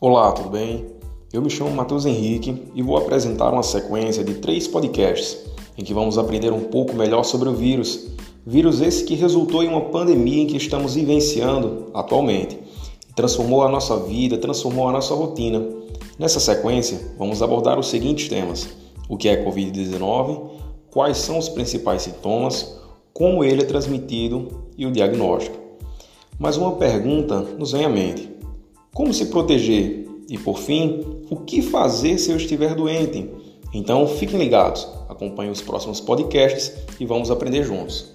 Olá, tudo bem? Eu me chamo Matheus Henrique e vou apresentar uma sequência de três podcasts em que vamos aprender um pouco melhor sobre o vírus. Vírus esse que resultou em uma pandemia em que estamos vivenciando atualmente transformou a nossa vida, transformou a nossa rotina. Nessa sequência, vamos abordar os seguintes temas: o que é Covid-19, quais são os principais sintomas, como ele é transmitido e o diagnóstico. Mas uma pergunta nos vem à mente: como se proteger? E por fim, o que fazer se eu estiver doente? Então fiquem ligados, acompanhem os próximos podcasts e vamos aprender juntos.